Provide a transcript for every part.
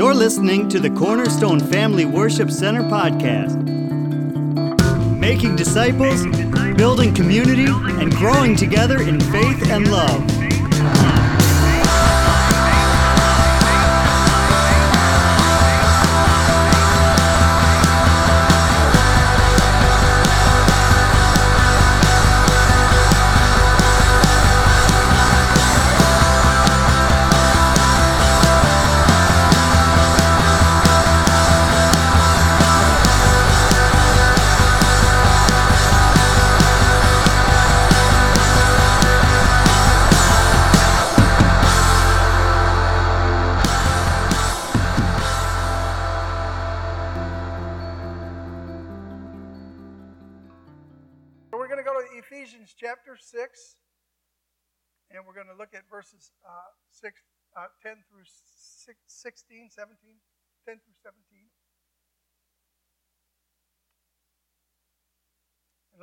You're listening to the Cornerstone Family Worship Center podcast. Making disciples, building community, and growing together in faith and love.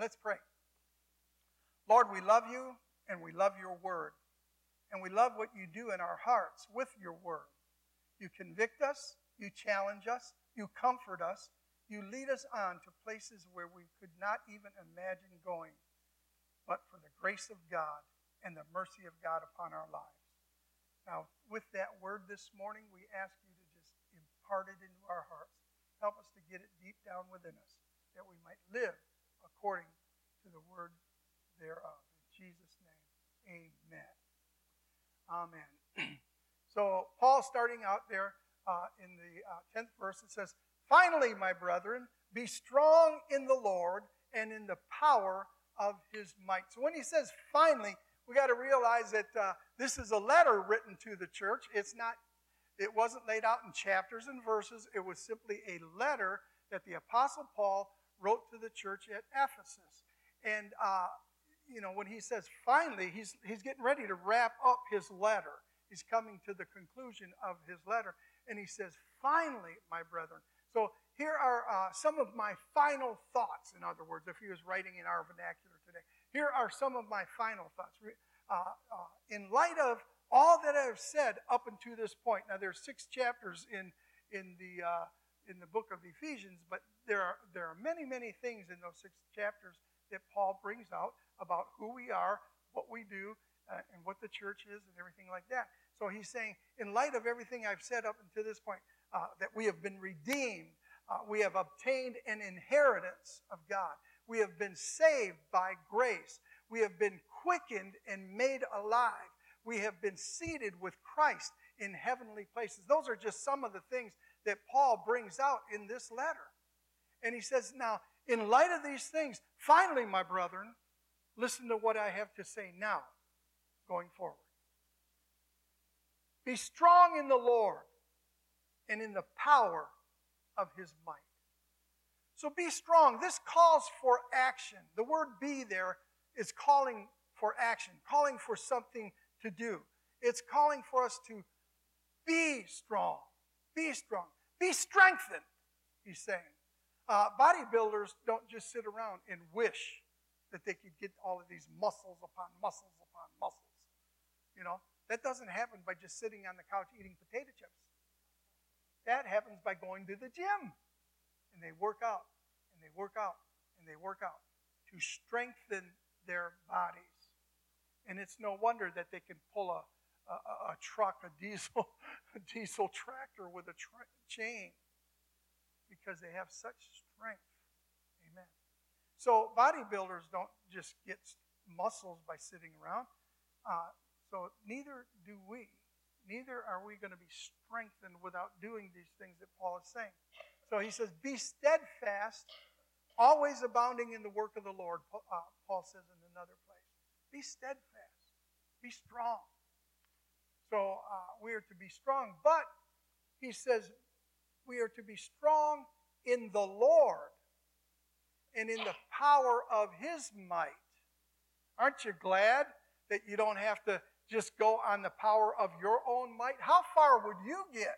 Let's pray. Lord, we love you and we love your word. And we love what you do in our hearts with your word. You convict us, you challenge us, you comfort us, you lead us on to places where we could not even imagine going but for the grace of God and the mercy of God upon our lives. Now, with that word this morning, we ask you to just impart it into our hearts. Help us to get it deep down within us, that we might live according to the word thereof. In Jesus' name, amen. Amen. so, Paul starting out there uh, in the uh, 10th verse, it says, Finally, my brethren, be strong in the Lord and in the power of his might. So when he says finally, we got to realize that uh, this is a letter written to the church. It's not, it wasn't laid out in chapters and verses. It was simply a letter that the Apostle Paul wrote to the church at Ephesus. And, uh, you know, when he says finally, he's, he's getting ready to wrap up his letter. He's coming to the conclusion of his letter. And he says, finally, my brethren. So here are uh, some of my final thoughts, in other words, if he was writing in our vernacular today. Here are some of my final thoughts. Uh, uh, in light of all that I've said up until this point, now there's six chapters in, in, the, uh, in the book of Ephesians, but there are, there are many, many things in those six chapters that Paul brings out about who we are, what we do, uh, and what the church is, and everything like that. So he's saying, in light of everything I've said up until this point, uh, that we have been redeemed, uh, we have obtained an inheritance of God. We have been saved by grace. We have been quickened and made alive. We have been seated with Christ in heavenly places. Those are just some of the things that Paul brings out in this letter. And he says, Now, in light of these things, finally, my brethren, listen to what I have to say now, going forward. Be strong in the Lord and in the power of his might. So be strong. This calls for action. The word be there is calling for action, calling for something to do. It's calling for us to be strong. Be strong. Be strengthened, he's saying. Uh, bodybuilders don't just sit around and wish that they could get all of these muscles upon muscles upon muscles. You know, that doesn't happen by just sitting on the couch eating potato chips. That happens by going to the gym. And they work out, and they work out, and they work out to strengthen their bodies. And it's no wonder that they can pull a, a, a truck, a diesel, a diesel tractor with a tra- chain because they have such strength. Amen. So bodybuilders don't just get muscles by sitting around. Uh, so neither do we neither are we going to be strengthened without doing these things that Paul is saying. So he says, Be steadfast, always abounding in the work of the Lord, uh, Paul says in another place. Be steadfast, be strong. So uh, we are to be strong, but he says we are to be strong in the Lord and in the power of his might. Aren't you glad that you don't have to just go on the power of your own might, how far would you get?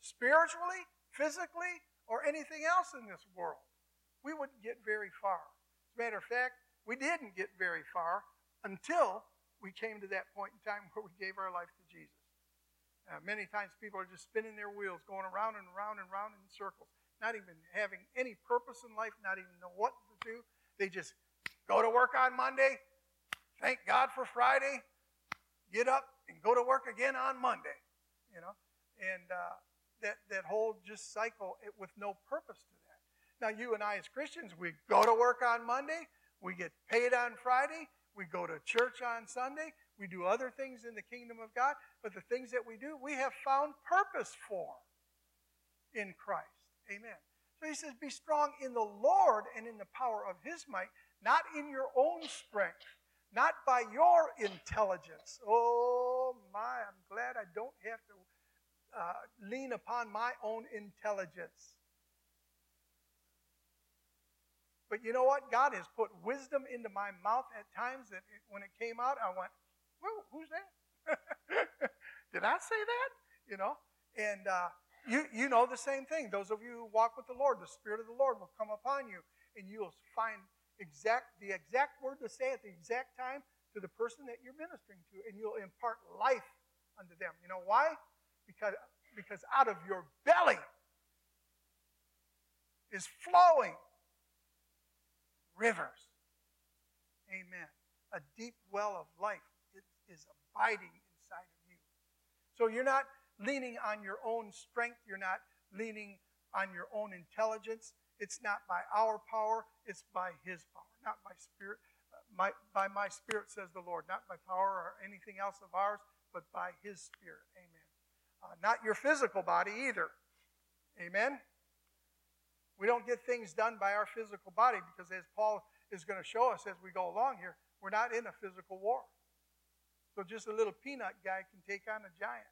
Spiritually, physically, or anything else in this world? We wouldn't get very far. As a matter of fact, we didn't get very far until we came to that point in time where we gave our life to Jesus. Uh, many times people are just spinning their wheels, going around and around and around in circles, not even having any purpose in life, not even know what to do. They just go to work on Monday, thank God for Friday, get up and go to work again on Monday. You know, and uh, that that whole just cycle it, with no purpose to that. Now, you and I as Christians, we go to work on Monday, we get paid on Friday, we go to church on Sunday, we do other things in the kingdom of God, but the things that we do, we have found purpose for in Christ. Amen. So he says, Be strong in the Lord and in the power of his might, not in your own strength, not by your intelligence. Oh my, I'm glad I don't have to uh, lean upon my own intelligence. But you know what? God has put wisdom into my mouth at times that it, when it came out, I went, Whoa, who's that? Did I say that? You know? And uh, you, you know the same thing. Those of you who walk with the Lord, the Spirit of the Lord will come upon you, and you'll find exact the exact word to say at the exact time to the person that you're ministering to, and you'll impart life unto them. You know why? Because, because out of your belly is flowing rivers. Amen. A deep well of life is abiding inside of you. So you're not leaning on your own strength, you're not leaning on your own intelligence. It's not by our power, it's by His power, not by spirit. My, by my spirit, says the Lord, not by power or anything else of ours, but by His Spirit. Amen. Uh, not your physical body either. Amen. We don't get things done by our physical body because, as Paul is going to show us as we go along here, we're not in a physical war. So just a little peanut guy can take on a giant.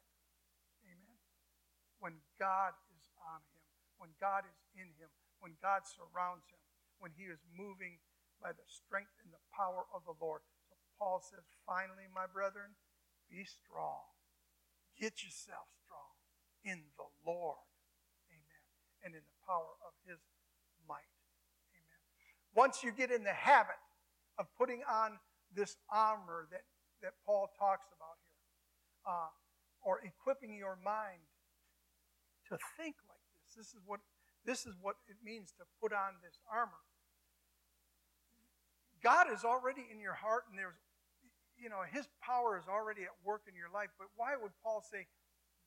When God is on him, when God is in him, when God surrounds him, when he is moving by the strength and the power of the Lord. So Paul says, finally, my brethren, be strong. Get yourself strong in the Lord. Amen. And in the power of his might. Amen. Once you get in the habit of putting on this armor that that Paul talks about here, uh, or equipping your mind to think like this. This is what this is what it means to put on this armor. God is already in your heart, and there's, you know, His power is already at work in your life. But why would Paul say,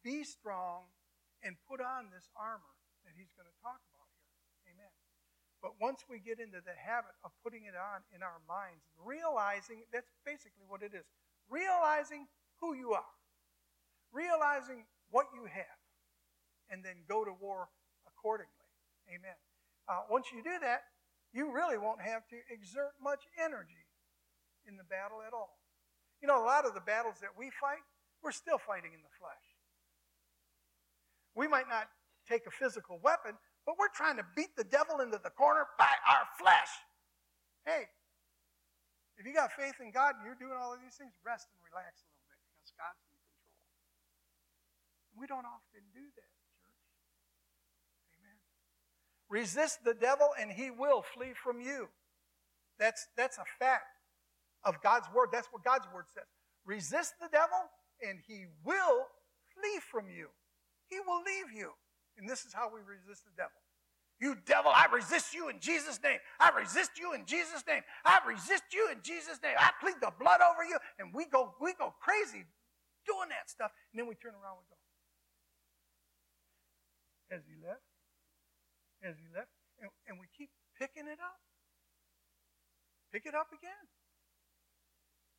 "Be strong and put on this armor that he's going to talk about here"? Amen. But once we get into the habit of putting it on in our minds, realizing that's basically what it is realizing who you are, realizing what you have, and then go to war accordingly. Amen. Uh, once you do that, you really won't have to exert much energy in the battle at all. You know, a lot of the battles that we fight, we're still fighting in the flesh. We might not take a physical weapon, but we're trying to beat the devil into the corner by our flesh. Hey, if you got faith in God and you're doing all of these things, rest and relax a little bit because God's in control. We don't often do that. Resist the devil and he will flee from you. That's, that's a fact of God's word. That's what God's word says. Resist the devil and he will flee from you. He will leave you. And this is how we resist the devil. You devil, I resist you in Jesus' name. I resist you in Jesus' name. I resist you in Jesus' name. I plead the blood over you. And we go, we go crazy doing that stuff. And then we turn around and go. Has he left? Has he left? And, and we keep picking it up. Pick it up again.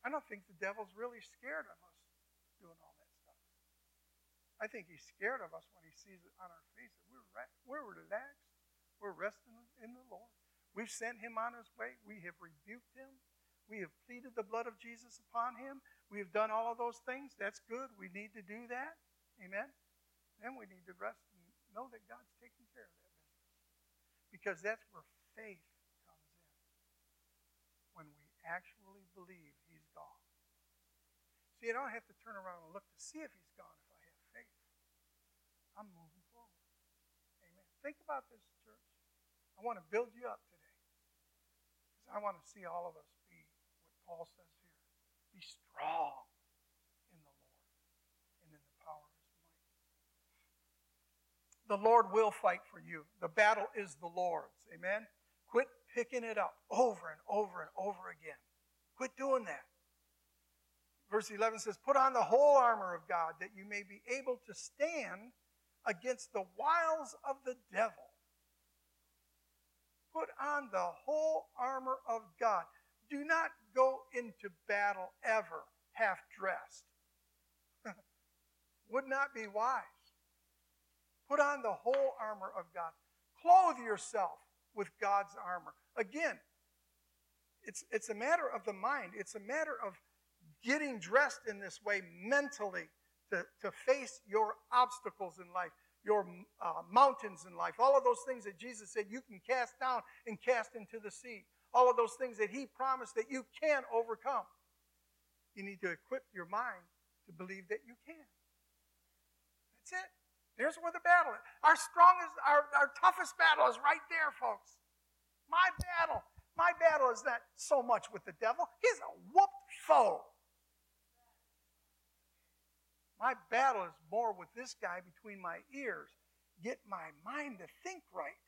I don't think the devil's really scared of us doing all that stuff. I think he's scared of us when he sees it on our face that we're, we're relaxed we're resting in the Lord. We've sent him on his way. We have rebuked him. We have pleaded the blood of Jesus upon him. We have done all of those things. That's good. We need to do that. Amen. Then we need to rest and know that God's taking care of that. Because that's where faith comes in. When we actually believe he's gone. See, I don't have to turn around and look to see if he's gone if I have faith. I'm moving forward. Amen. Think about this church. I want to build you up today. Because I want to see all of us be what Paul says here. Be strong in the Lord and in the power of his The Lord will fight for you. The battle is the Lord's. Amen? Quit picking it up over and over and over again. Quit doing that. Verse 11 says, Put on the whole armor of God that you may be able to stand against the wiles of the devil. Put on the whole armor of God. Do not go into battle ever half dressed. Would not be wise. Put on the whole armor of God. Clothe yourself with God's armor. Again, it's, it's a matter of the mind. It's a matter of getting dressed in this way mentally to, to face your obstacles in life, your uh, mountains in life, all of those things that Jesus said you can cast down and cast into the sea, all of those things that He promised that you can overcome. You need to equip your mind to believe that you can. There's where the battle is. Our strongest, our, our toughest battle is right there, folks. My battle. My battle is not so much with the devil. He's a whooped foe. My battle is more with this guy between my ears. Get my mind to think right.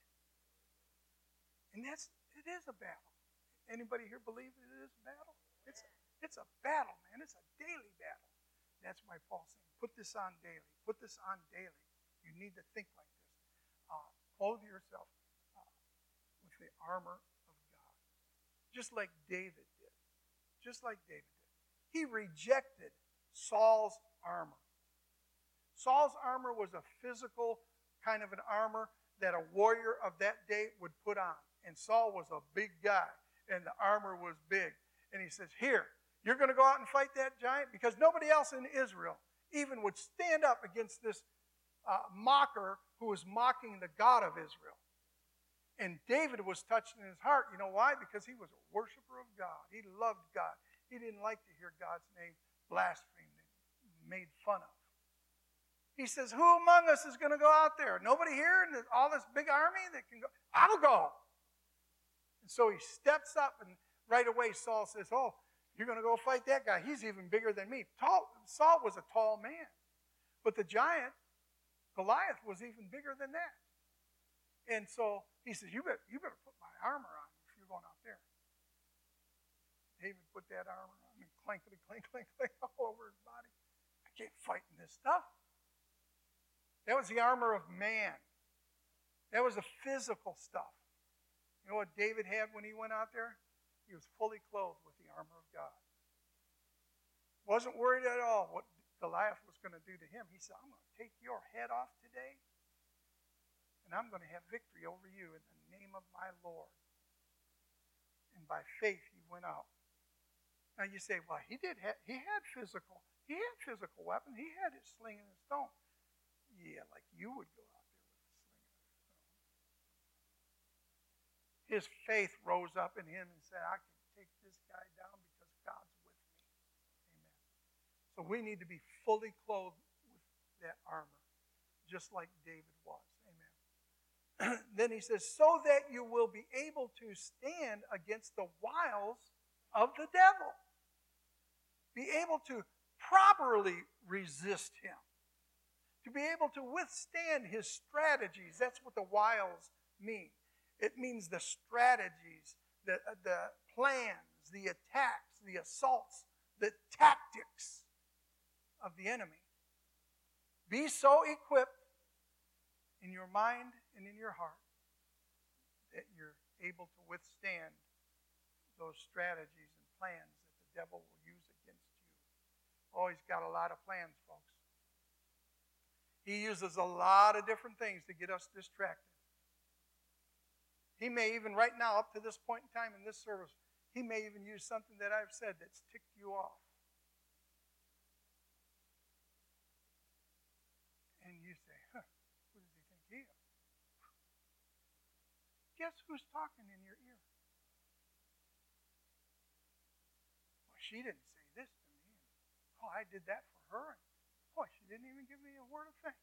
And that's it is a battle. Anybody here believe it is a battle? It's it's a battle, man. It's a daily battle. That's why Paul's saying, put this on daily. Put this on daily. You need to think like this. Uh, clothe yourself uh, with the armor of God. Just like David did. Just like David did. He rejected Saul's armor. Saul's armor was a physical kind of an armor that a warrior of that day would put on. And Saul was a big guy, and the armor was big. And he says, Here, you're going to go out and fight that giant? Because nobody else in Israel even would stand up against this uh, mocker who was mocking the God of Israel. And David was touched in his heart. You know why? Because he was a worshiper of God. He loved God. He didn't like to hear God's name blasphemed and made fun of. He says, Who among us is going to go out there? Nobody here and all this big army that can go? I'll go. And so he steps up, and right away Saul says, Oh, you're going to go fight that guy. He's even bigger than me. Tall, Saul was a tall man. But the giant, Goliath, was even bigger than that. And so he says, You better, you better put my armor on if you're going out there. David put that armor on and clankety, clank, clank, clank all over his body. I can't fight in this stuff. That was the armor of man. That was the physical stuff. You know what David had when he went out there? He was fully clothed with the armor of God. Wasn't worried at all what Goliath was going to do to him. He said, I'm going to take your head off today, and I'm going to have victory over you in the name of my Lord. And by faith, he went out. Now you say, well, he did. Ha- he had physical. He had physical weapons. He had his sling and his stone. Yeah, like you would go out there with a sling and a stone. His faith rose up in him and said, I can take this guy down because God's with me. Amen. So we need to be fully clothed with that armor, just like David was. Amen. then he says, so that you will be able to stand against the wiles of the devil. Be able to properly resist him to be able to withstand his strategies. That's what the wiles mean. It means the strategies, the, uh, the plans, the attacks, the assaults, the tactics of the enemy. Be so equipped in your mind and in your heart that you're able to withstand those strategies and plans that the devil will use against you. Oh, he's got a lot of plans, folks. He uses a lot of different things to get us distracted. He may even, right now, up to this point in time in this service, he may even use something that I've said that's ticked you off. And you say, huh, who does he think he is? Guess who's talking in your ear? Well, she didn't say this to me. Oh, I did that for her. And, Boy, she didn't even give me a word of thanks.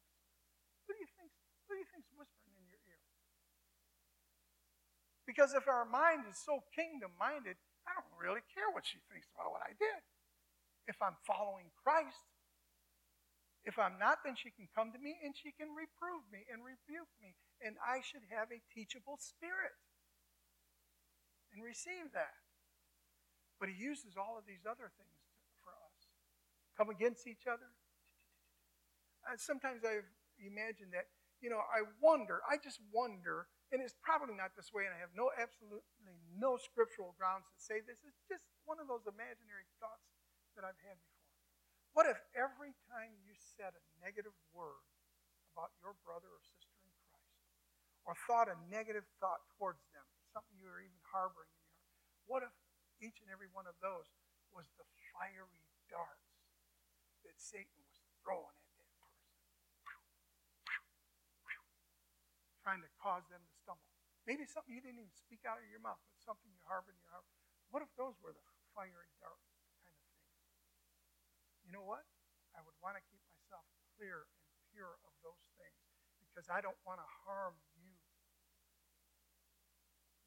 Who do you think? Who do you think's whispering in your ear? Because if our mind is so kingdom minded, I don't really care what she thinks about what I did. If I'm following Christ, If I'm not, then she can come to me and she can reprove me and rebuke me. And I should have a teachable spirit and receive that. But he uses all of these other things for us. Come against each other. Uh, sometimes I've imagined that, you know, I wonder, I just wonder, and it's probably not this way, and I have no absolutely no scriptural grounds to say this. It's just one of those imaginary thoughts that I've had before. What if every time you said a negative word about your brother or sister or thought a negative thought towards them, something you were even harboring in your heart, what if each and every one of those was the fiery darts that Satan was throwing at that person? Trying to cause them to stumble. Maybe something you didn't even speak out of your mouth, but something you harbored in your heart. What if those were the fiery darts? Kind of things? You know what? I would want to keep myself clear and pure of those things because I don't want to harm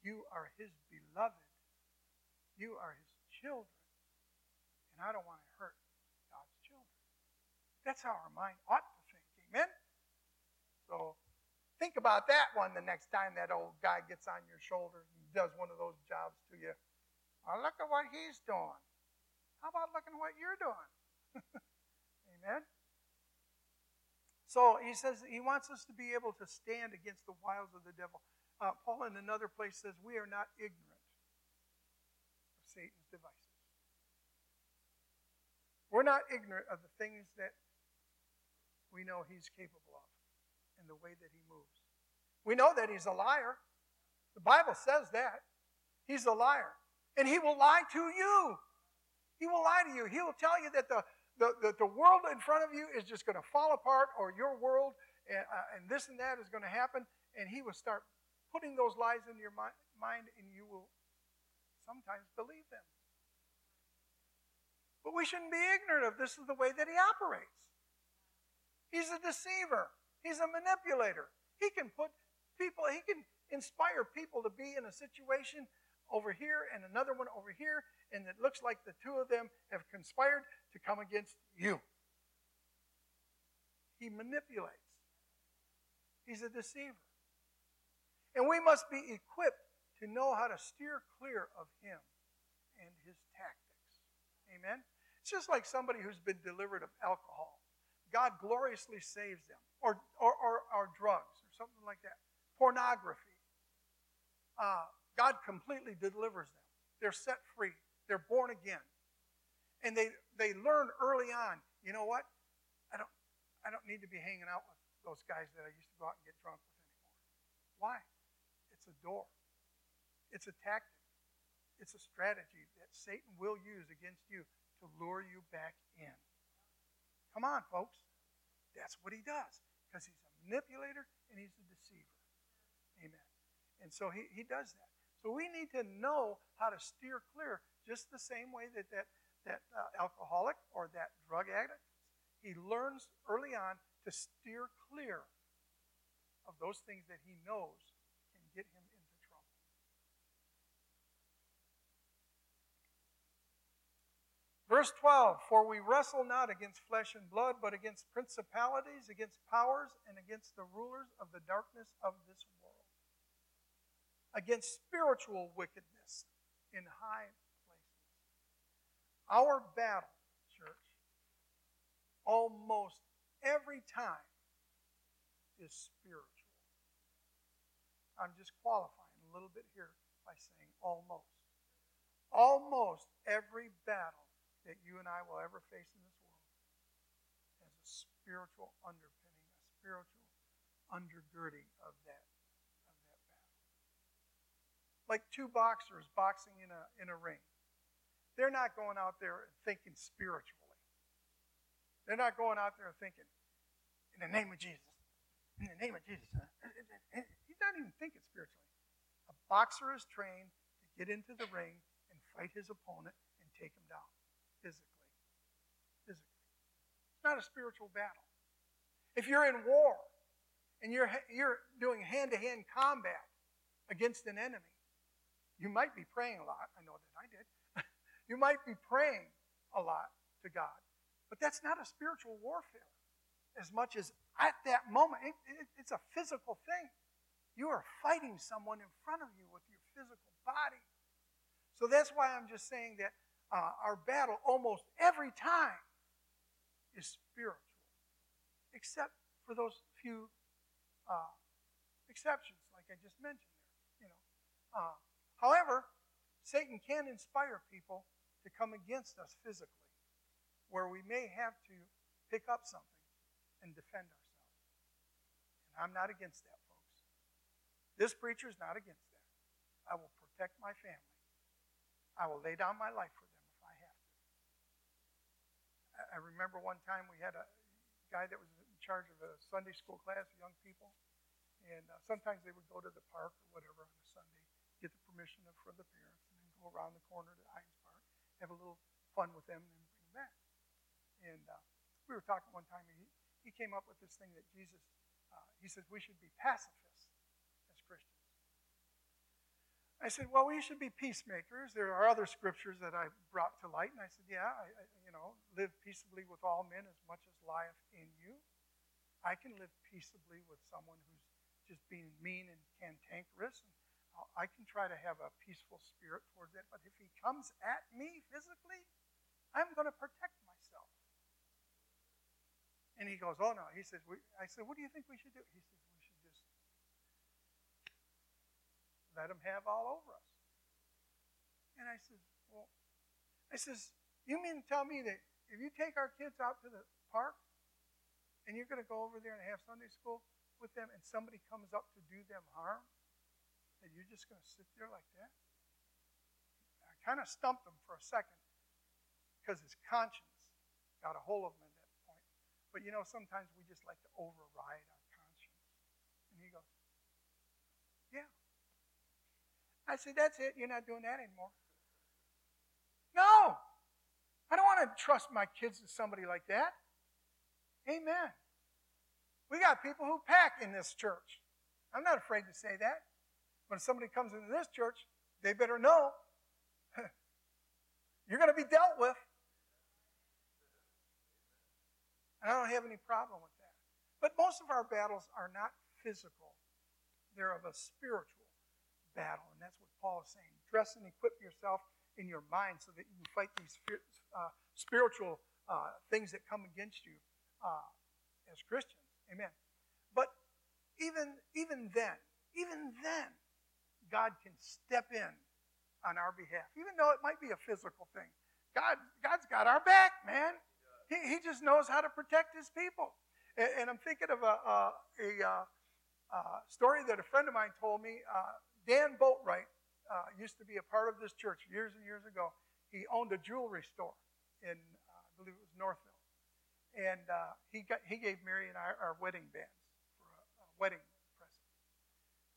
you. Are his beloved. You are his children. And I don't want to hurt God's children. That's how our mind ought to think. Amen? So think about that one the next time that old guy gets on your shoulder and does one of those jobs to you. Oh, look at what he's doing. How about looking at what you're doing? Amen? So he says he wants us to be able to stand against the wiles of the devil. Uh, Paul in another place says, We are not ignorant of Satan's devices. We're not ignorant of the things that we know he's capable of and the way that he moves. We know that he's a liar. The Bible says that. He's a liar. And he will lie to you. He will lie to you. He will tell you that the, the, the, the world in front of you is just going to fall apart, or your world and, uh, and this and that is going to happen, and he will start putting those lies into your mi- mind, and you will sometimes believe them. But we shouldn't be ignorant of this is the way that he operates. He's a deceiver. He's a manipulator. He can put people, he can inspire people to be in a situation over here and another one over here, and it looks like the two of them have conspired to come against you. He manipulates, he's a deceiver. And we must be equipped to know how to steer clear of him and his tactics. Amen? It's just like somebody who's been delivered of alcohol. God gloriously saves them, or, or, or, or drugs, or something like that. Pornography. Uh, God completely delivers them. They're set free. They're born again. And they, they learn early on, you know what? I don't, I don't need to be hanging out with those guys that I used to go out and get drunk with anymore. Why? A door. It's a tactic. It's a strategy that Satan will use against you to lure you back in. Come on, folks. That's what he does because he's a manipulator and he's a deceiver. Amen. And so he, he does that. So we need to know how to steer clear, just the same way that that, that uh, alcoholic or that drug addict, he learns early on to steer clear of those things that he knows can get him into trouble. Verse 12 For we wrestle not against flesh and blood, but against principalities, against powers, and against the rulers of the darkness of this world against spiritual wickedness in high places. Our battle, church, almost every time is spiritual. I'm just qualifying a little bit here by saying almost. Almost every battle that you and I will ever face in this world as a spiritual underpinning, a spiritual undergirding of that of that battle. like two boxers boxing in a, in a ring. They're not going out there thinking spiritually. They're not going out there thinking, in the name of Jesus, in the name of Jesus. Uh, uh, uh, he's not even thinking spiritually. A boxer is trained to get into the ring and fight his opponent and take him down physically. Physically. It's not a spiritual battle. If you're in war and you're, you're doing hand to hand combat against an enemy, you might be praying a lot. I know that I did. you might be praying a lot to God, but that's not a spiritual warfare. as much as at that moment, it, it, it's a physical thing. You are fighting someone in front of you with your physical body. So that's why I'm just saying that uh, our battle almost every time is spiritual, except for those few uh, exceptions, like I just mentioned there. You know, uh, however, Satan can inspire people to come against us physically, where we may have to pick up something and defend ourselves. And I'm not against that, folks. This preacher is not against that. I will protect my family. I will lay down my life for them if I have to. I remember one time we had a guy that was in charge of a Sunday school class of young people. And uh, sometimes they would go to the park or whatever on a Sunday, get the permission of, from the parents, and then go around the corner to Heinz Park, have a little fun with them, and then bring them back. And uh, we were talking one time, and he, he came up with this thing that Jesus, uh, he said, we should be pacifists as Christians. I said, well, we should be peacemakers. There are other scriptures that I brought to light. And I said, yeah, I, I, you know, live peaceably with all men as much as lieth in you. I can live peaceably with someone who's just being mean and cantankerous. And I can try to have a peaceful spirit towards it. But if he comes at me physically, I'm going to protect myself. And he goes, oh, no. He says, I said, what do you think we should do? He says, we should just let him have all over us. And I says, well, I says, you mean to tell me that if you take our kids out to the park and you're going to go over there and have Sunday school with them and somebody comes up to do them harm, that you're just going to sit there like that? I kind of stumped him for a second because his conscience got a hold of him at that point. But you know, sometimes we just like to override our conscience. And he goes, Yeah. I said, That's it. You're not doing that anymore. No. I trust my kids to somebody like that. Amen. We got people who pack in this church. I'm not afraid to say that. When somebody comes into this church, they better know you're going to be dealt with. And I don't have any problem with that. But most of our battles are not physical, they're of a spiritual battle. And that's what Paul is saying. Dress and equip yourself in your mind so that you can fight these uh, spiritual uh, things that come against you uh, as Christians. Amen. But even, even then, even then, God can step in on our behalf, even though it might be a physical thing. God, God's got our back, man. He, he just knows how to protect his people. And, and I'm thinking of a, a, a, uh, a, story that a friend of mine told me. Uh, Dan Boatwright uh, used to be a part of this church years and years ago. He owned a jewelry store in, uh, I believe it was Northville. And uh, he, got, he gave Mary and I our wedding bands for a, a wedding present.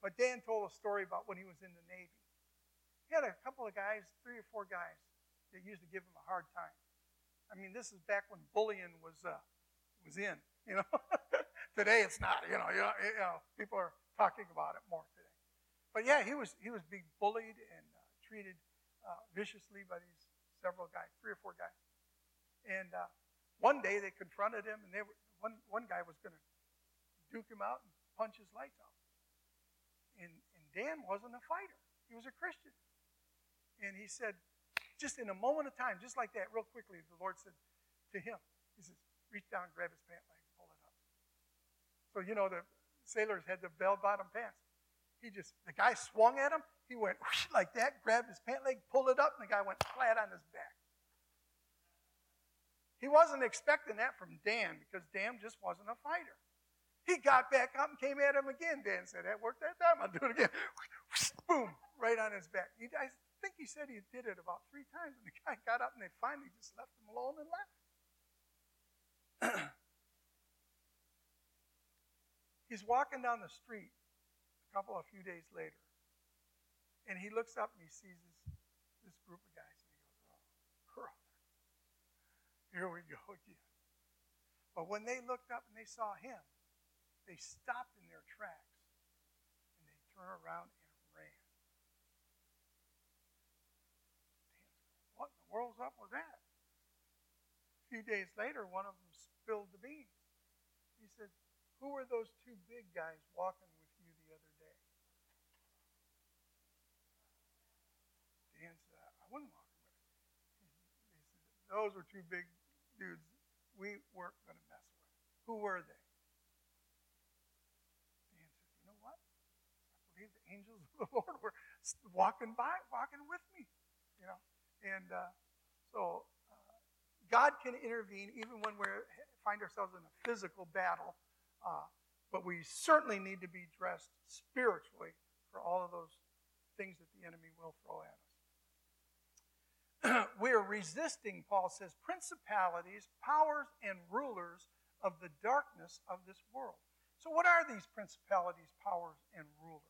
But Dan told a story about when he was in the Navy. He had a couple of guys, three or four guys, that used to give him a hard time. I mean, this is back when bullying was uh, was in. You know, today it's not. You know, you know, you know, people are talking about it more. But yeah, he was he was being bullied and uh, treated uh, viciously by these several guys, three or four guys. And uh, one day they confronted him, and they were, one, one guy was going to duke him out and punch his lights out. And, and Dan wasn't a fighter, he was a Christian. And he said, just in a moment of time, just like that, real quickly, the Lord said to him, He says, reach down, grab his pant leg, pull it up. So, you know, the sailors had the bell bottom pants. He just, the guy swung at him, he went like that, grabbed his pant leg, pulled it up, and the guy went flat on his back. He wasn't expecting that from Dan because Dan just wasn't a fighter. He got back up and came at him again. Dan said, That worked that time. I'll do it again. Boom, right on his back. He, I think he said he did it about three times. And the guy got up and they finally just left him alone and left. He's walking down the street couple of few days later. And he looks up and he sees this, this group of guys. And he goes, oh, Here we go again. But when they looked up and they saw him, they stopped in their tracks and they turned around and ran. What in the world's up with that? A few days later, one of them spilled the beans. he said, Who were those two big guys walking with you the other day? Dan He said, Those were two big dudes we weren't going to mess with. Who were they? Dan said, You know what? I believe the angels of the Lord were walking by, walking with me. You know, and uh, so uh, God can intervene even when we find ourselves in a physical battle, uh, but we certainly need to be dressed spiritually for all of those things that the enemy will throw at us. we are resisting, Paul says, principalities, powers, and rulers of the darkness of this world. So, what are these principalities, powers, and rulers?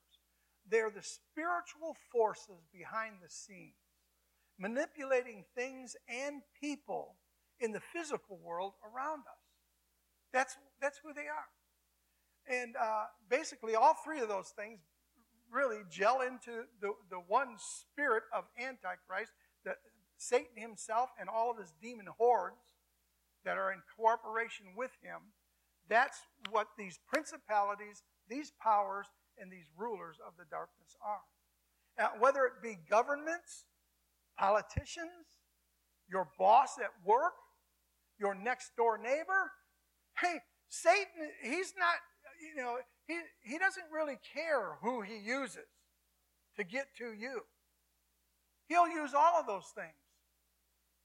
They're the spiritual forces behind the scenes, manipulating things and people in the physical world around us. That's, that's who they are. And uh, basically, all three of those things really gel into the, the one spirit of Antichrist, that Satan himself and all of his demon hordes that are in cooperation with him. That's what these principalities, these powers, and these rulers of the darkness are. Now, whether it be governments, politicians, your boss at work, your next door neighbor, hey, Satan, he's not, you know, he, he doesn't really care who he uses to get to you. He'll use all of those things.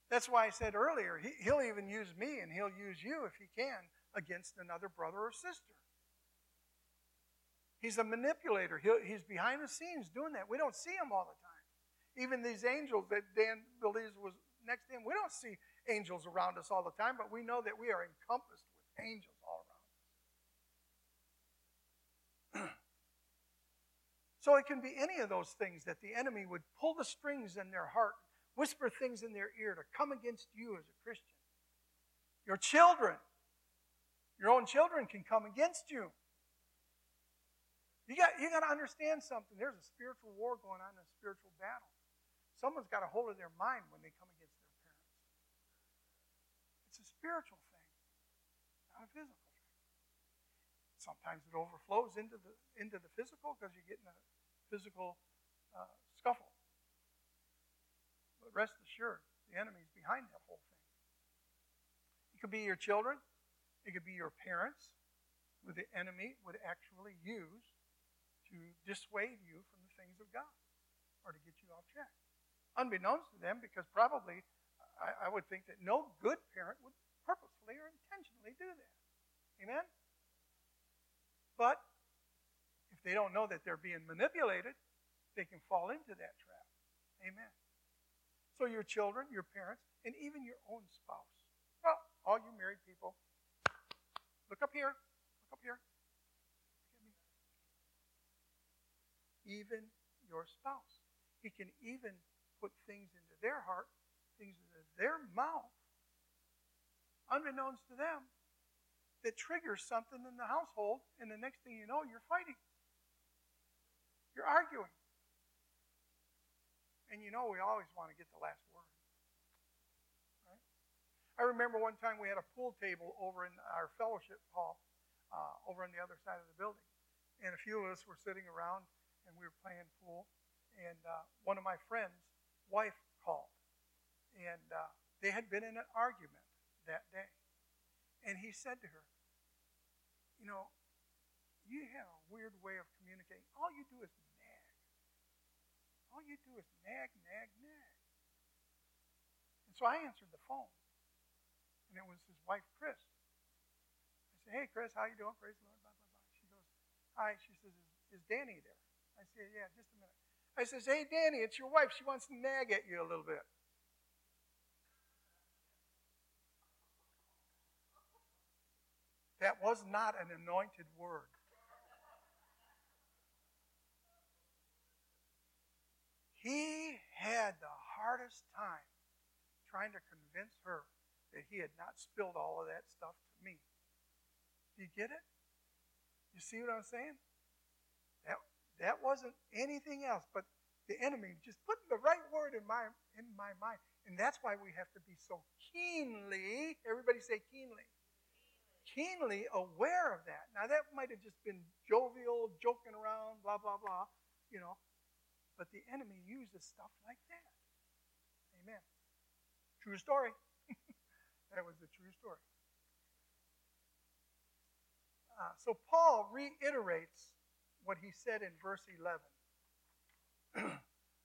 That's why I said earlier, he, he'll even use me and he'll use you if he can against another brother or sister. He's a manipulator. He'll, he's behind the scenes doing that. We don't see him all the time. Even these angels that Dan believes was next to him, we don't see angels around us all the time, but we know that we are encompassed with angels all around us. so it can be any of those things that the enemy would pull the strings in their heart, whisper things in their ear to come against you as a Christian. Your children, your own children can come against you. You got, you got to understand something. There's a spiritual war going on, a spiritual battle. Someone's got a hold of their mind when they come against their parents. It's a spiritual thing, not a physical thing. Sometimes it overflows into the, into the physical because you get in a physical uh, scuffle. But rest assured, the enemy's behind that whole thing. It could be your children, it could be your parents, who the enemy would actually use to dissuade you from the things of God or to get you off track. Unbeknownst to them, because probably I, I would think that no good parent would purposefully or intentionally do that. Amen? But if they don't know that they're being manipulated, they can fall into that trap. Amen. So your children, your parents, and even your own spouse. Well, all you married people, look up here. Look up here. even your spouse. He can even put things into their heart, things into their mouth, unbeknownst to them, that triggers something in the household, and the next thing you know, you're fighting. You're arguing. And you know we always want to get the last word. Right? I remember one time we had a pool table over in our fellowship hall, uh, over on the other side of the building. And a few of us were sitting around and we were playing pool. And uh, one of my friends' wife called, and uh, they had been in an argument that day. And he said to her, "You know, you have a weird way of communicating. All you do is. All you do is nag, nag, nag." And so I answered the phone, and it was his wife, Chris. I said, "Hey, Chris, how you doing? Praise the Lord." Blah blah blah. She goes, "Hi." She says, "Is, is Danny there?" I said, Yeah, just a minute. I says, Hey, Danny, it's your wife. She wants to nag at you a little bit. That was not an anointed word. He had the hardest time trying to convince her that he had not spilled all of that stuff to me. Do you get it? You see what I'm saying? That, that wasn't anything else but the enemy just putting the right word in my in my mind. And that's why we have to be so keenly, everybody say keenly, keenly aware of that. Now, that might have just been jovial, joking around, blah, blah, blah, you know. But the enemy uses stuff like that. Amen. True story. that was the true story. Uh, so Paul reiterates what he said in verse 11.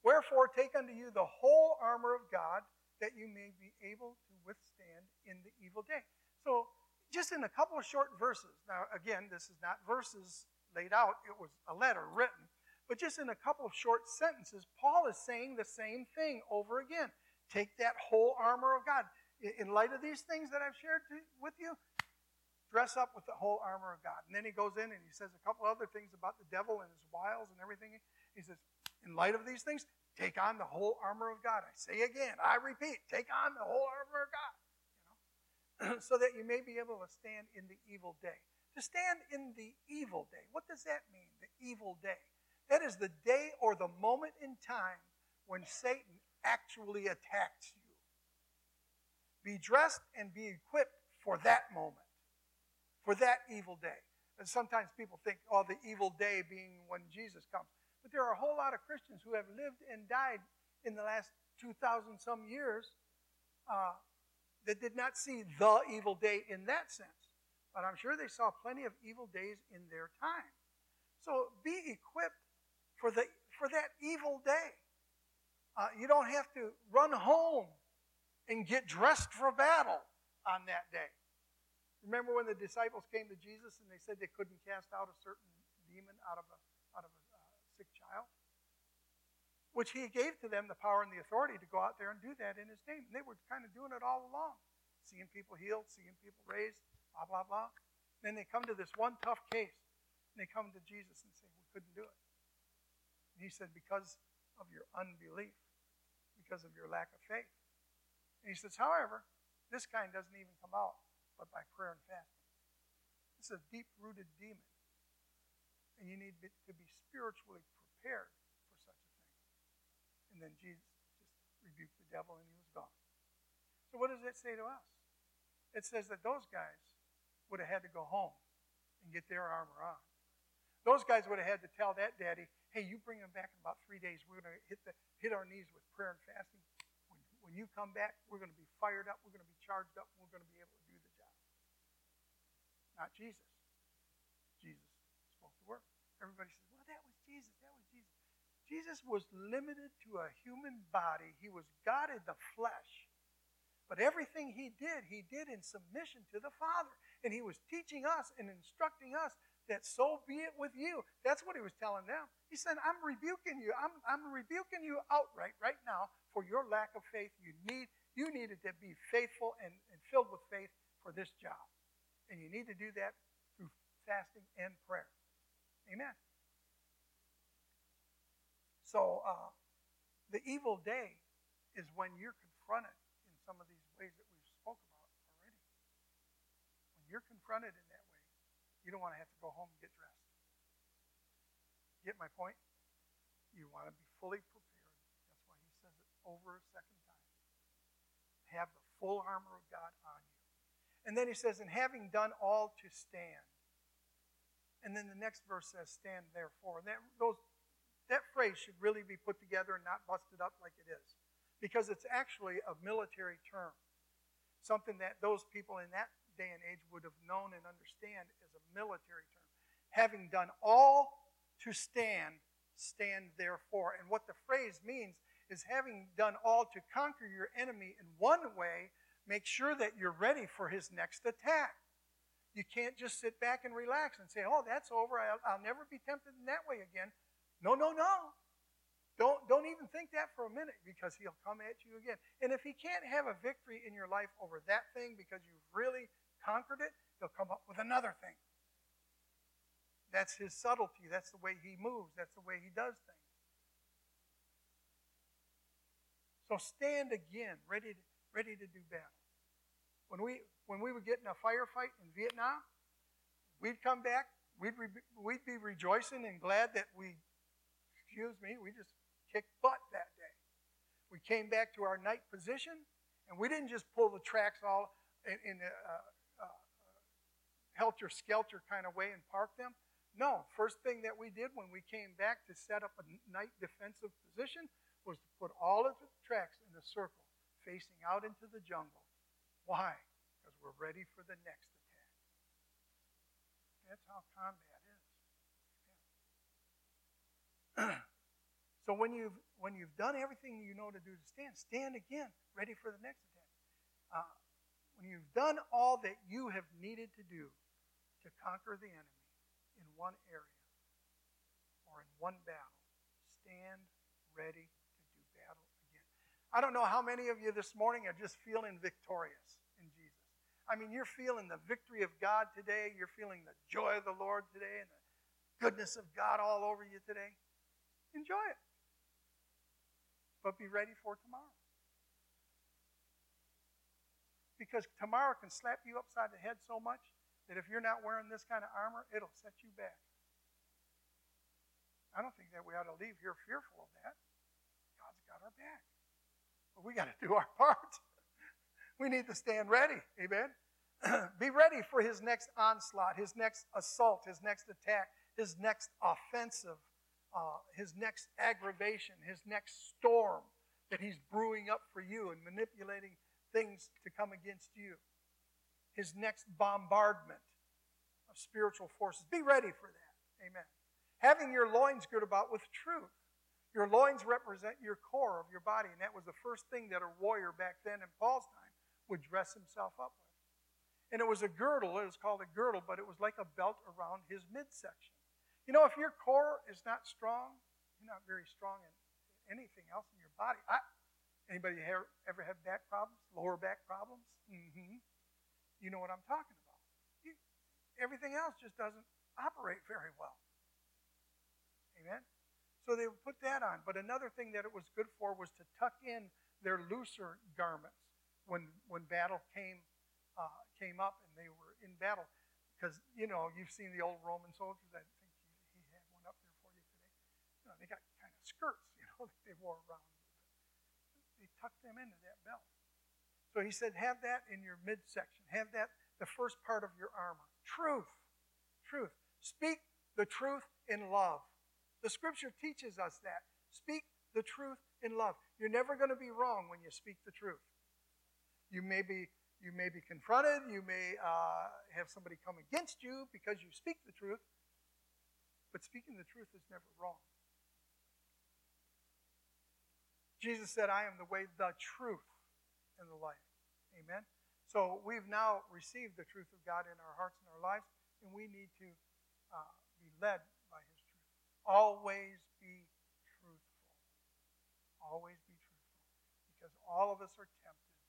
Wherefore, take unto you the whole armor of God, that you may be able to withstand in the evil day. So, just in a couple of short verses. Now, again, this is not verses laid out, it was a letter written. But just in a couple of short sentences, Paul is saying the same thing over again. Take that whole armor of God. In light of these things that I've shared to, with you, dress up with the whole armor of God. And then he goes in and he says a couple other things about the devil and his wiles and everything. He says, in light of these things, take on the whole armor of God. I say again, I repeat, take on the whole armor of God. You know? so that you may be able to stand in the evil day. To stand in the evil day. What does that mean, the evil day? That is the day or the moment in time when Satan actually attacks you. Be dressed and be equipped for that moment for that evil day. And sometimes people think, oh, the evil day being when Jesus comes. But there are a whole lot of Christians who have lived and died in the last 2,000 some years uh, that did not see the evil day in that sense. But I'm sure they saw plenty of evil days in their time. So be equipped for, the, for that evil day. Uh, you don't have to run home and get dressed for battle on that day. Remember when the disciples came to Jesus and they said they couldn't cast out a certain demon out of a, out of a uh, sick child? Which he gave to them the power and the authority to go out there and do that in his name. And they were kind of doing it all along, seeing people healed, seeing people raised, blah, blah, blah. Then they come to this one tough case, and they come to Jesus and say, We couldn't do it. He said, Because of your unbelief, because of your lack of faith. And he says, However, this kind doesn't even come out but by prayer and fasting. This is a deep rooted demon. And you need to be spiritually prepared for such a thing. And then Jesus just rebuked the devil and he was gone. So, what does it say to us? It says that those guys would have had to go home and get their armor on. Those guys would have had to tell that daddy, hey, you bring him back in about three days. We're going to hit, the, hit our knees with prayer and fasting. When, when you come back, we're going to be fired up. We're going to be charged up. We're going to be able to do the job. not Jesus. Jesus spoke the word. Everybody says, well, that was Jesus. That was Jesus. Jesus was limited to a human body. He was God in the flesh. But everything he did, he did in submission to the Father. And he was teaching us and instructing us that so be it with you. That's what he was telling them. He said, I'm rebuking you. I'm, I'm rebuking you outright right now for your lack of faith. You need you needed to be faithful and, and filled with faith for this job. And you need to do that through fasting and prayer. Amen. So, uh, the evil day is when you're confronted in some of these ways that we've spoke about already. When you're confronted in you don't want to have to go home and get dressed. Get my point? You want to be fully prepared. That's why he says it over a second time. Have the full armor of God on you and then he says, and having done all to stand. And then the next verse says, stand therefore. And that, those, that phrase should really be put together and not busted up like it is. Because it's actually a military term. Something that those people in that day and age would have known and understand as a military term. Having done all to stand, stand therefore. And what the phrase means is having done all to conquer your enemy in one way, Make sure that you're ready for his next attack. You can't just sit back and relax and say, oh, that's over. I'll, I'll never be tempted in that way again. No, no, no. Don't, don't even think that for a minute because he'll come at you again. And if he can't have a victory in your life over that thing because you've really conquered it, he'll come up with another thing. That's his subtlety. That's the way he moves. That's the way he does things. So stand again, ready to, ready to do battle. When we, when we would get in a firefight in Vietnam, we'd come back, we'd, re, we'd be rejoicing and glad that we, excuse me, we just kicked butt that day. We came back to our night position, and we didn't just pull the tracks all in, in uh, helter skelter kind of way and park them. No, first thing that we did when we came back to set up a night defensive position was to put all of the tracks in a circle facing out into the jungle. Why? Because we're ready for the next attack. That's how combat is. so when you've when you've done everything you know to do to stand, stand again, ready for the next attack. Uh, when you've done all that you have needed to do to conquer the enemy, in one area or in one battle, stand ready to do battle again. I don't know how many of you this morning are just feeling victorious in Jesus. I mean, you're feeling the victory of God today. You're feeling the joy of the Lord today and the goodness of God all over you today. Enjoy it. But be ready for tomorrow. Because tomorrow can slap you upside the head so much that if you're not wearing this kind of armor, it'll set you back. I don't think that we ought to leave here fearful of that. God's got our back. But we got to do our part. we need to stand ready. Amen. Be ready for his next onslaught, his next assault, his next attack, his next offensive, uh, his next aggravation, his next storm that he's brewing up for you and manipulating things to come against you his next bombardment of spiritual forces. Be ready for that. Amen. Having your loins girt about with truth. Your loins represent your core of your body, and that was the first thing that a warrior back then in Paul's time would dress himself up with. And it was a girdle, it was called a girdle, but it was like a belt around his midsection. You know, if your core is not strong, you're not very strong in anything else in your body. I, anybody ever have back problems, lower back problems? Mm-hmm. You know what I'm talking about. You, everything else just doesn't operate very well. Amen? So they would put that on. But another thing that it was good for was to tuck in their looser garments when, when battle came, uh, came up and they were in battle. Because, you know, you've seen the old Roman soldiers. I think he, he had one up there for you today. You know, they got kind of skirts, you know, that they wore around. They tucked them into that belt. So he said, have that in your midsection. Have that the first part of your armor. Truth. Truth. Speak the truth in love. The scripture teaches us that. Speak the truth in love. You're never going to be wrong when you speak the truth. You may be you may be confronted. You may uh, have somebody come against you because you speak the truth. But speaking the truth is never wrong. Jesus said, I am the way, the truth, and the life. Amen? So we've now received the truth of God in our hearts and our lives, and we need to uh, be led by His truth. Always be truthful. Always be truthful. Because all of us are tempted.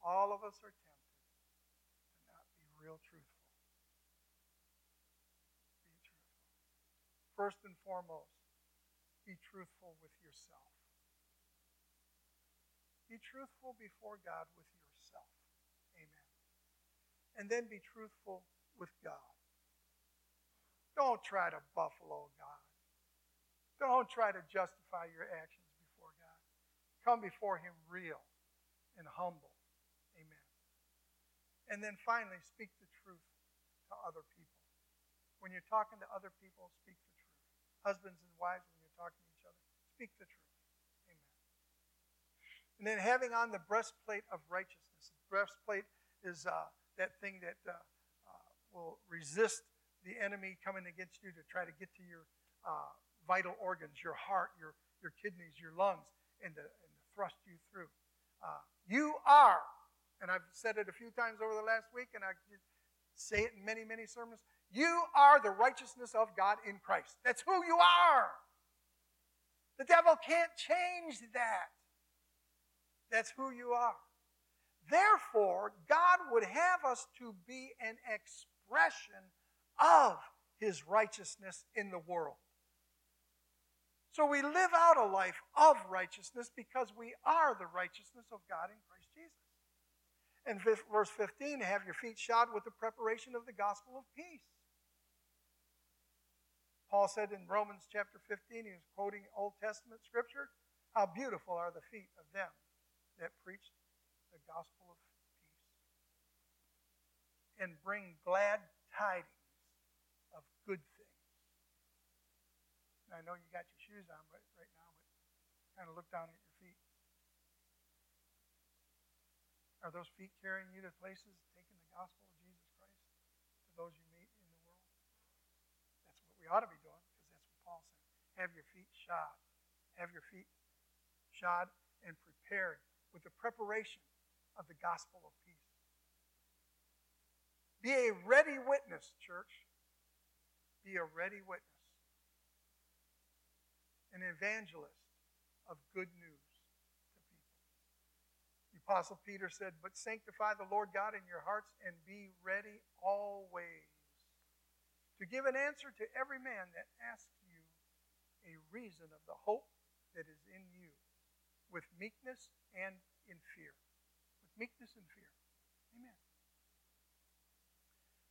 All of us are tempted to not be real truthful. Be truthful. First and foremost, be truthful with yourself. Be truthful before God with yourself. Amen. And then be truthful with God. Don't try to buffalo God. Don't try to justify your actions before God. Come before Him real and humble. Amen. And then finally, speak the truth to other people. When you're talking to other people, speak the truth. Husbands and wives, when you're talking to each other, speak the truth. And then having on the breastplate of righteousness. The breastplate is uh, that thing that uh, uh, will resist the enemy coming against you to try to get to your uh, vital organs, your heart, your, your kidneys, your lungs, and to, and to thrust you through. Uh, you are, and I've said it a few times over the last week, and I say it in many, many sermons. You are the righteousness of God in Christ. That's who you are. The devil can't change that. That's who you are. Therefore, God would have us to be an expression of his righteousness in the world. So we live out a life of righteousness because we are the righteousness of God in Christ Jesus. And verse 15, have your feet shod with the preparation of the gospel of peace. Paul said in Romans chapter 15, he was quoting Old Testament scripture, how beautiful are the feet of them that preach the gospel of peace and bring glad tidings of good things. I know you got your shoes on right, right now, but kind of look down at your feet. Are those feet carrying you to places, taking the gospel of Jesus Christ to those you meet in the world? That's what we ought to be doing, because that's what Paul said. Have your feet shod. Have your feet shod and prepared with the preparation of the gospel of peace. Be a ready witness, church. Be a ready witness. An evangelist of good news to people. The Apostle Peter said, But sanctify the Lord God in your hearts and be ready always to give an answer to every man that asks you a reason of the hope that is in you with meekness and in fear. With meekness and fear. Amen.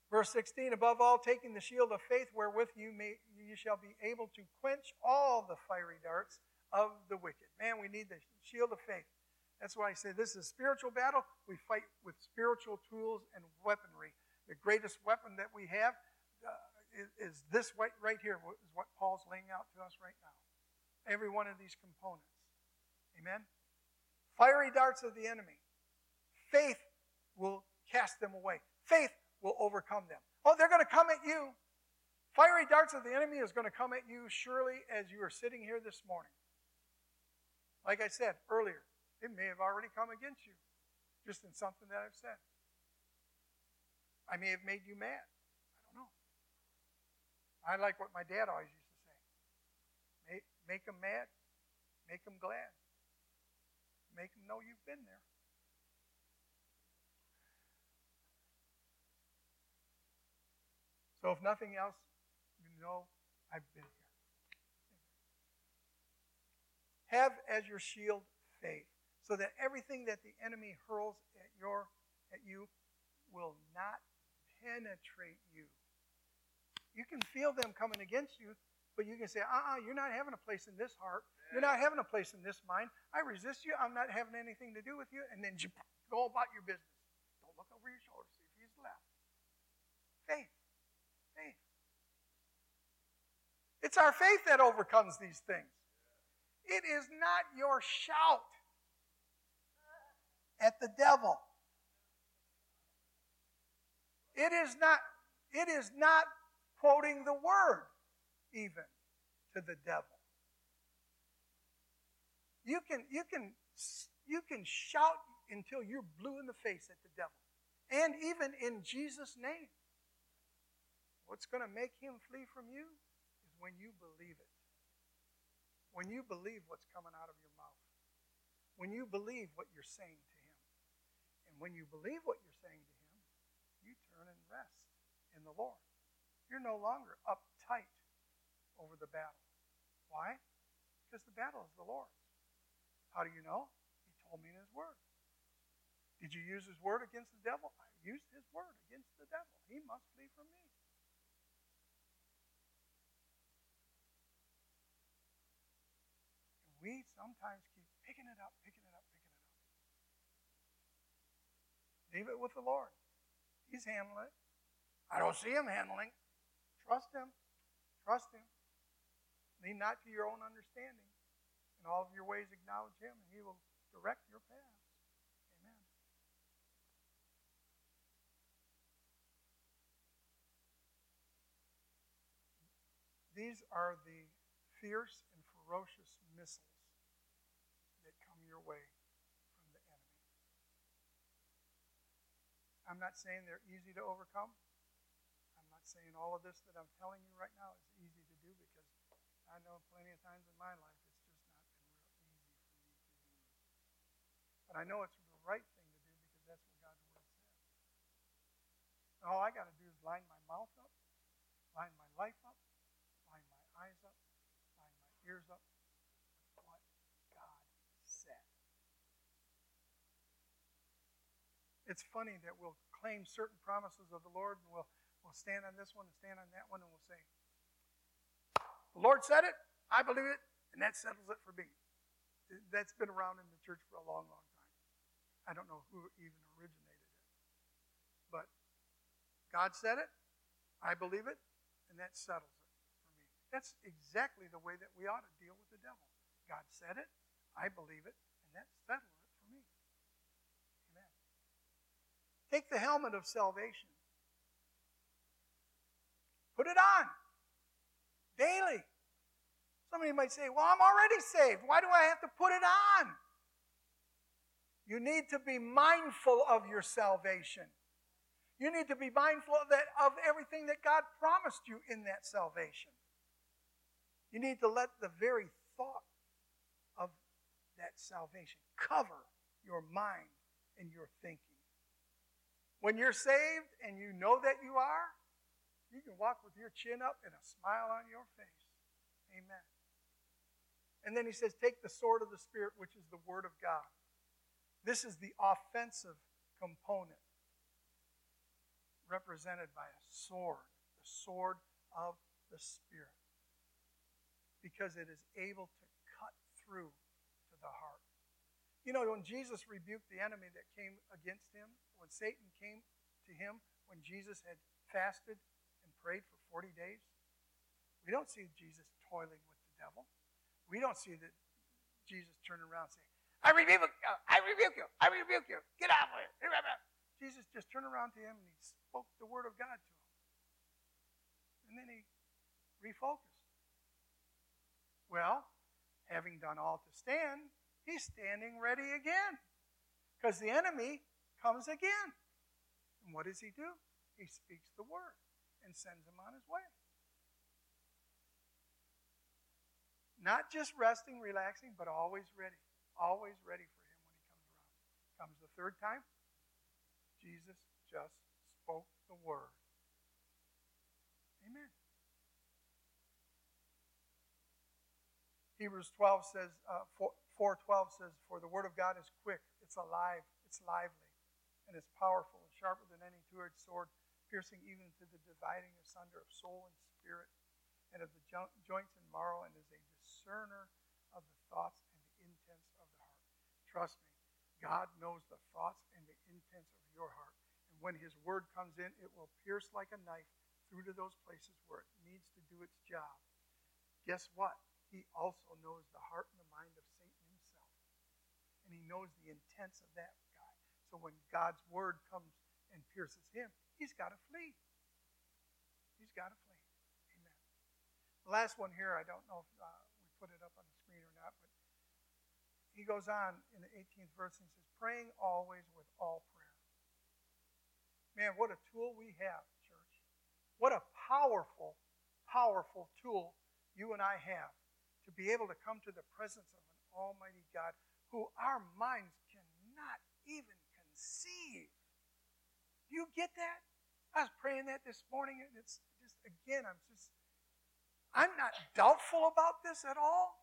Verse 16, above all, taking the shield of faith wherewith you, may, you shall be able to quench all the fiery darts of the wicked. Man, we need the shield of faith. That's why I say this is a spiritual battle. We fight with spiritual tools and weaponry. The greatest weapon that we have uh, is, is, this right, right here, is what Paul's laying out to us right now. Every one of these components. Amen? Fiery darts of the enemy. Faith will cast them away. Faith will overcome them. Oh, they're going to come at you. Fiery darts of the enemy is going to come at you surely as you are sitting here this morning. Like I said earlier, it may have already come against you, just in something that I've said. I may have made you mad. I don't know. I like what my dad always used to say make, make them mad, make them glad, make them know you've been there. So, if nothing else, you know I've been here. Have as your shield faith, so that everything that the enemy hurls at your at you will not penetrate you. You can feel them coming against you, but you can say, uh-uh, you're not having a place in this heart. You're not having a place in this mind. I resist you. I'm not having anything to do with you. And then you go about your business. Don't look over your shoulder, see if he's left. Faith. Faith. It's our faith that overcomes these things. It is not your shout at the devil. It is not, it is not quoting the word even to the devil. You can, you can, you can shout until you're blue in the face at the devil. And even in Jesus' name. What's going to make him flee from you is when you believe it. When you believe what's coming out of your mouth. When you believe what you're saying to Him. And when you believe what you're saying to Him, you turn and rest in the Lord. You're no longer uptight over the battle. Why? Because the battle is the Lord's. How do you know? He told me in His Word. Did you use His Word against the devil? I used His Word against the devil. He must flee from me. we sometimes keep picking it up, picking it up, picking it up. Leave it with the Lord. He's handling it. I don't see him handling. Trust him. Trust him. Lean not to your own understanding. In all of your ways, acknowledge him, and he will direct your paths. Amen. These are the fierce and ferocious missiles that come your way from the enemy. I'm not saying they're easy to overcome. I'm not saying all of this that I'm telling you right now is easy to do because I know plenty of times in my life it's just not been real easy for me to do. But I know it's the right thing to do because that's what God's Word says. And all I got to do is line my mouth up, line my life up, line my eyes up, line my ears up, with what God said. It's funny that we'll claim certain promises of the Lord and we'll, we'll stand on this one and stand on that one and we'll say, The Lord said it, I believe it, and that settles it for me. That's been around in the church for a long, long time. I don't know who even originated it. But God said it, I believe it, and that settles it for me. That's exactly the way that we ought to deal with the devil. God said it, I believe it, and that settles it for me. Amen. Take the helmet of salvation. Put it on daily. Somebody might say, Well, I'm already saved. Why do I have to put it on? You need to be mindful of your salvation. You need to be mindful of, that, of everything that God promised you in that salvation. You need to let the very thought of that salvation cover your mind and your thinking. When you're saved and you know that you are, you can walk with your chin up and a smile on your face. Amen. And then he says, Take the sword of the Spirit, which is the Word of God. This is the offensive component represented by a sword, the sword of the Spirit, because it is able to cut through to the heart. You know, when Jesus rebuked the enemy that came against him, when Satan came to him, when Jesus had fasted and prayed for 40 days, we don't see Jesus toiling with the devil. We don't see that Jesus turning around saying, I rebuke you, I rebuke you, I rebuke you, get out of here. Jesus just turned around to him and he spoke the word of God to him. And then he refocused. Well, having done all to stand, he's standing ready again. Because the enemy comes again. And what does he do? He speaks the word and sends him on his way. Not just resting, relaxing, but always ready. Always ready for him when he comes around. Comes the third time, Jesus just spoke the word. Amen. Hebrews 12 says, uh, 4.12 says, For the word of God is quick, it's alive, it's lively, and it's powerful, and sharper than any two-edged sword, piercing even to the dividing asunder of soul and spirit, and of the jo- joints and marrow, and is a discerner of the thoughts and the intents of the heart. Trust me, God knows the thoughts and the intents of your heart. And when His word comes in, it will pierce like a knife through to those places where it needs to do its job. Guess what? He also knows the heart and the mind of Satan himself. And he knows the intents of that guy. So when God's word comes and pierces him, he's got to flee. He's got to flee. Amen. The last one here, I don't know if uh, we put it up on the screen or not, but he goes on in the 18th verse and says, praying always with all prayer Man, what a tool we have, church. What a powerful, powerful tool you and I have to be able to come to the presence of an Almighty God who our minds cannot even conceive. Do you get that? I was praying that this morning, and it's just, again, I'm just, I'm not doubtful about this at all.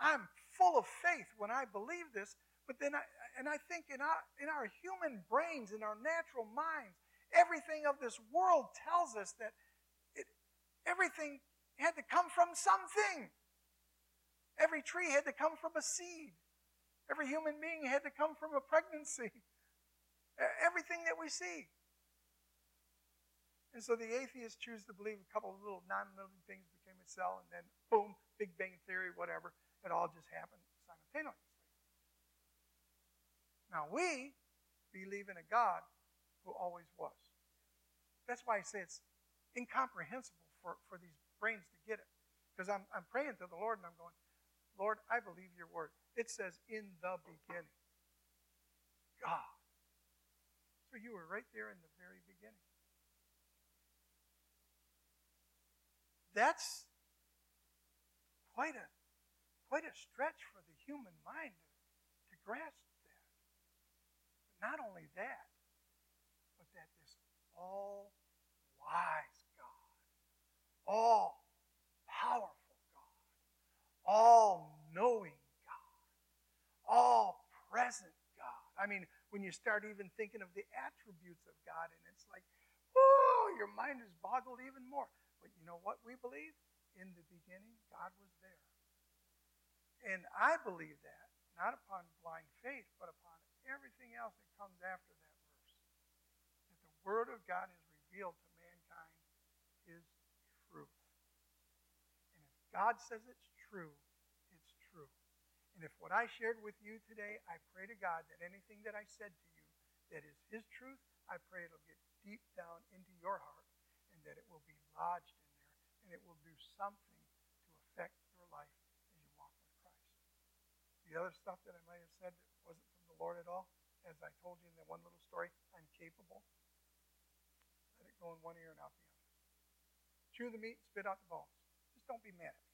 I'm full of faith when I believe this, but then I, and I think in our, in our human brains, in our natural minds, everything of this world tells us that it, everything had to come from something. Every tree had to come from a seed. Every human being had to come from a pregnancy. Everything that we see. And so the atheists choose to believe a couple of little non living things became a cell, and then boom, Big Bang Theory, whatever. It all just happened simultaneously. Now, we believe in a God who always was. That's why I say it's incomprehensible for, for these brains to get it. Because I'm, I'm praying to the Lord and I'm going, Lord, I believe your word. It says, in the beginning. God. So you were right there in the very beginning. That's quite a quite a stretch for the human mind to, to grasp not only that, but that this all wise God, all powerful God, all knowing God, all present God. I mean, when you start even thinking of the attributes of God, and it's like, oh, your mind is boggled even more. But you know what we believe? In the beginning, God was there. And I believe that, not upon blind faith, but upon everything else that comes after that verse. That the Word of God is revealed to mankind is truth. And if God says it's true, it's true. And if what I shared with you today, I pray to God that anything that I said to you that is His truth, I pray it'll get deep down into your heart and that it will be lodged in there and it will do something The other stuff that I might have said that wasn't from the Lord at all, as I told you in that one little story, I'm capable. Let it go in one ear and out the other. Chew the meat, spit out the bones. Just don't be mad at me.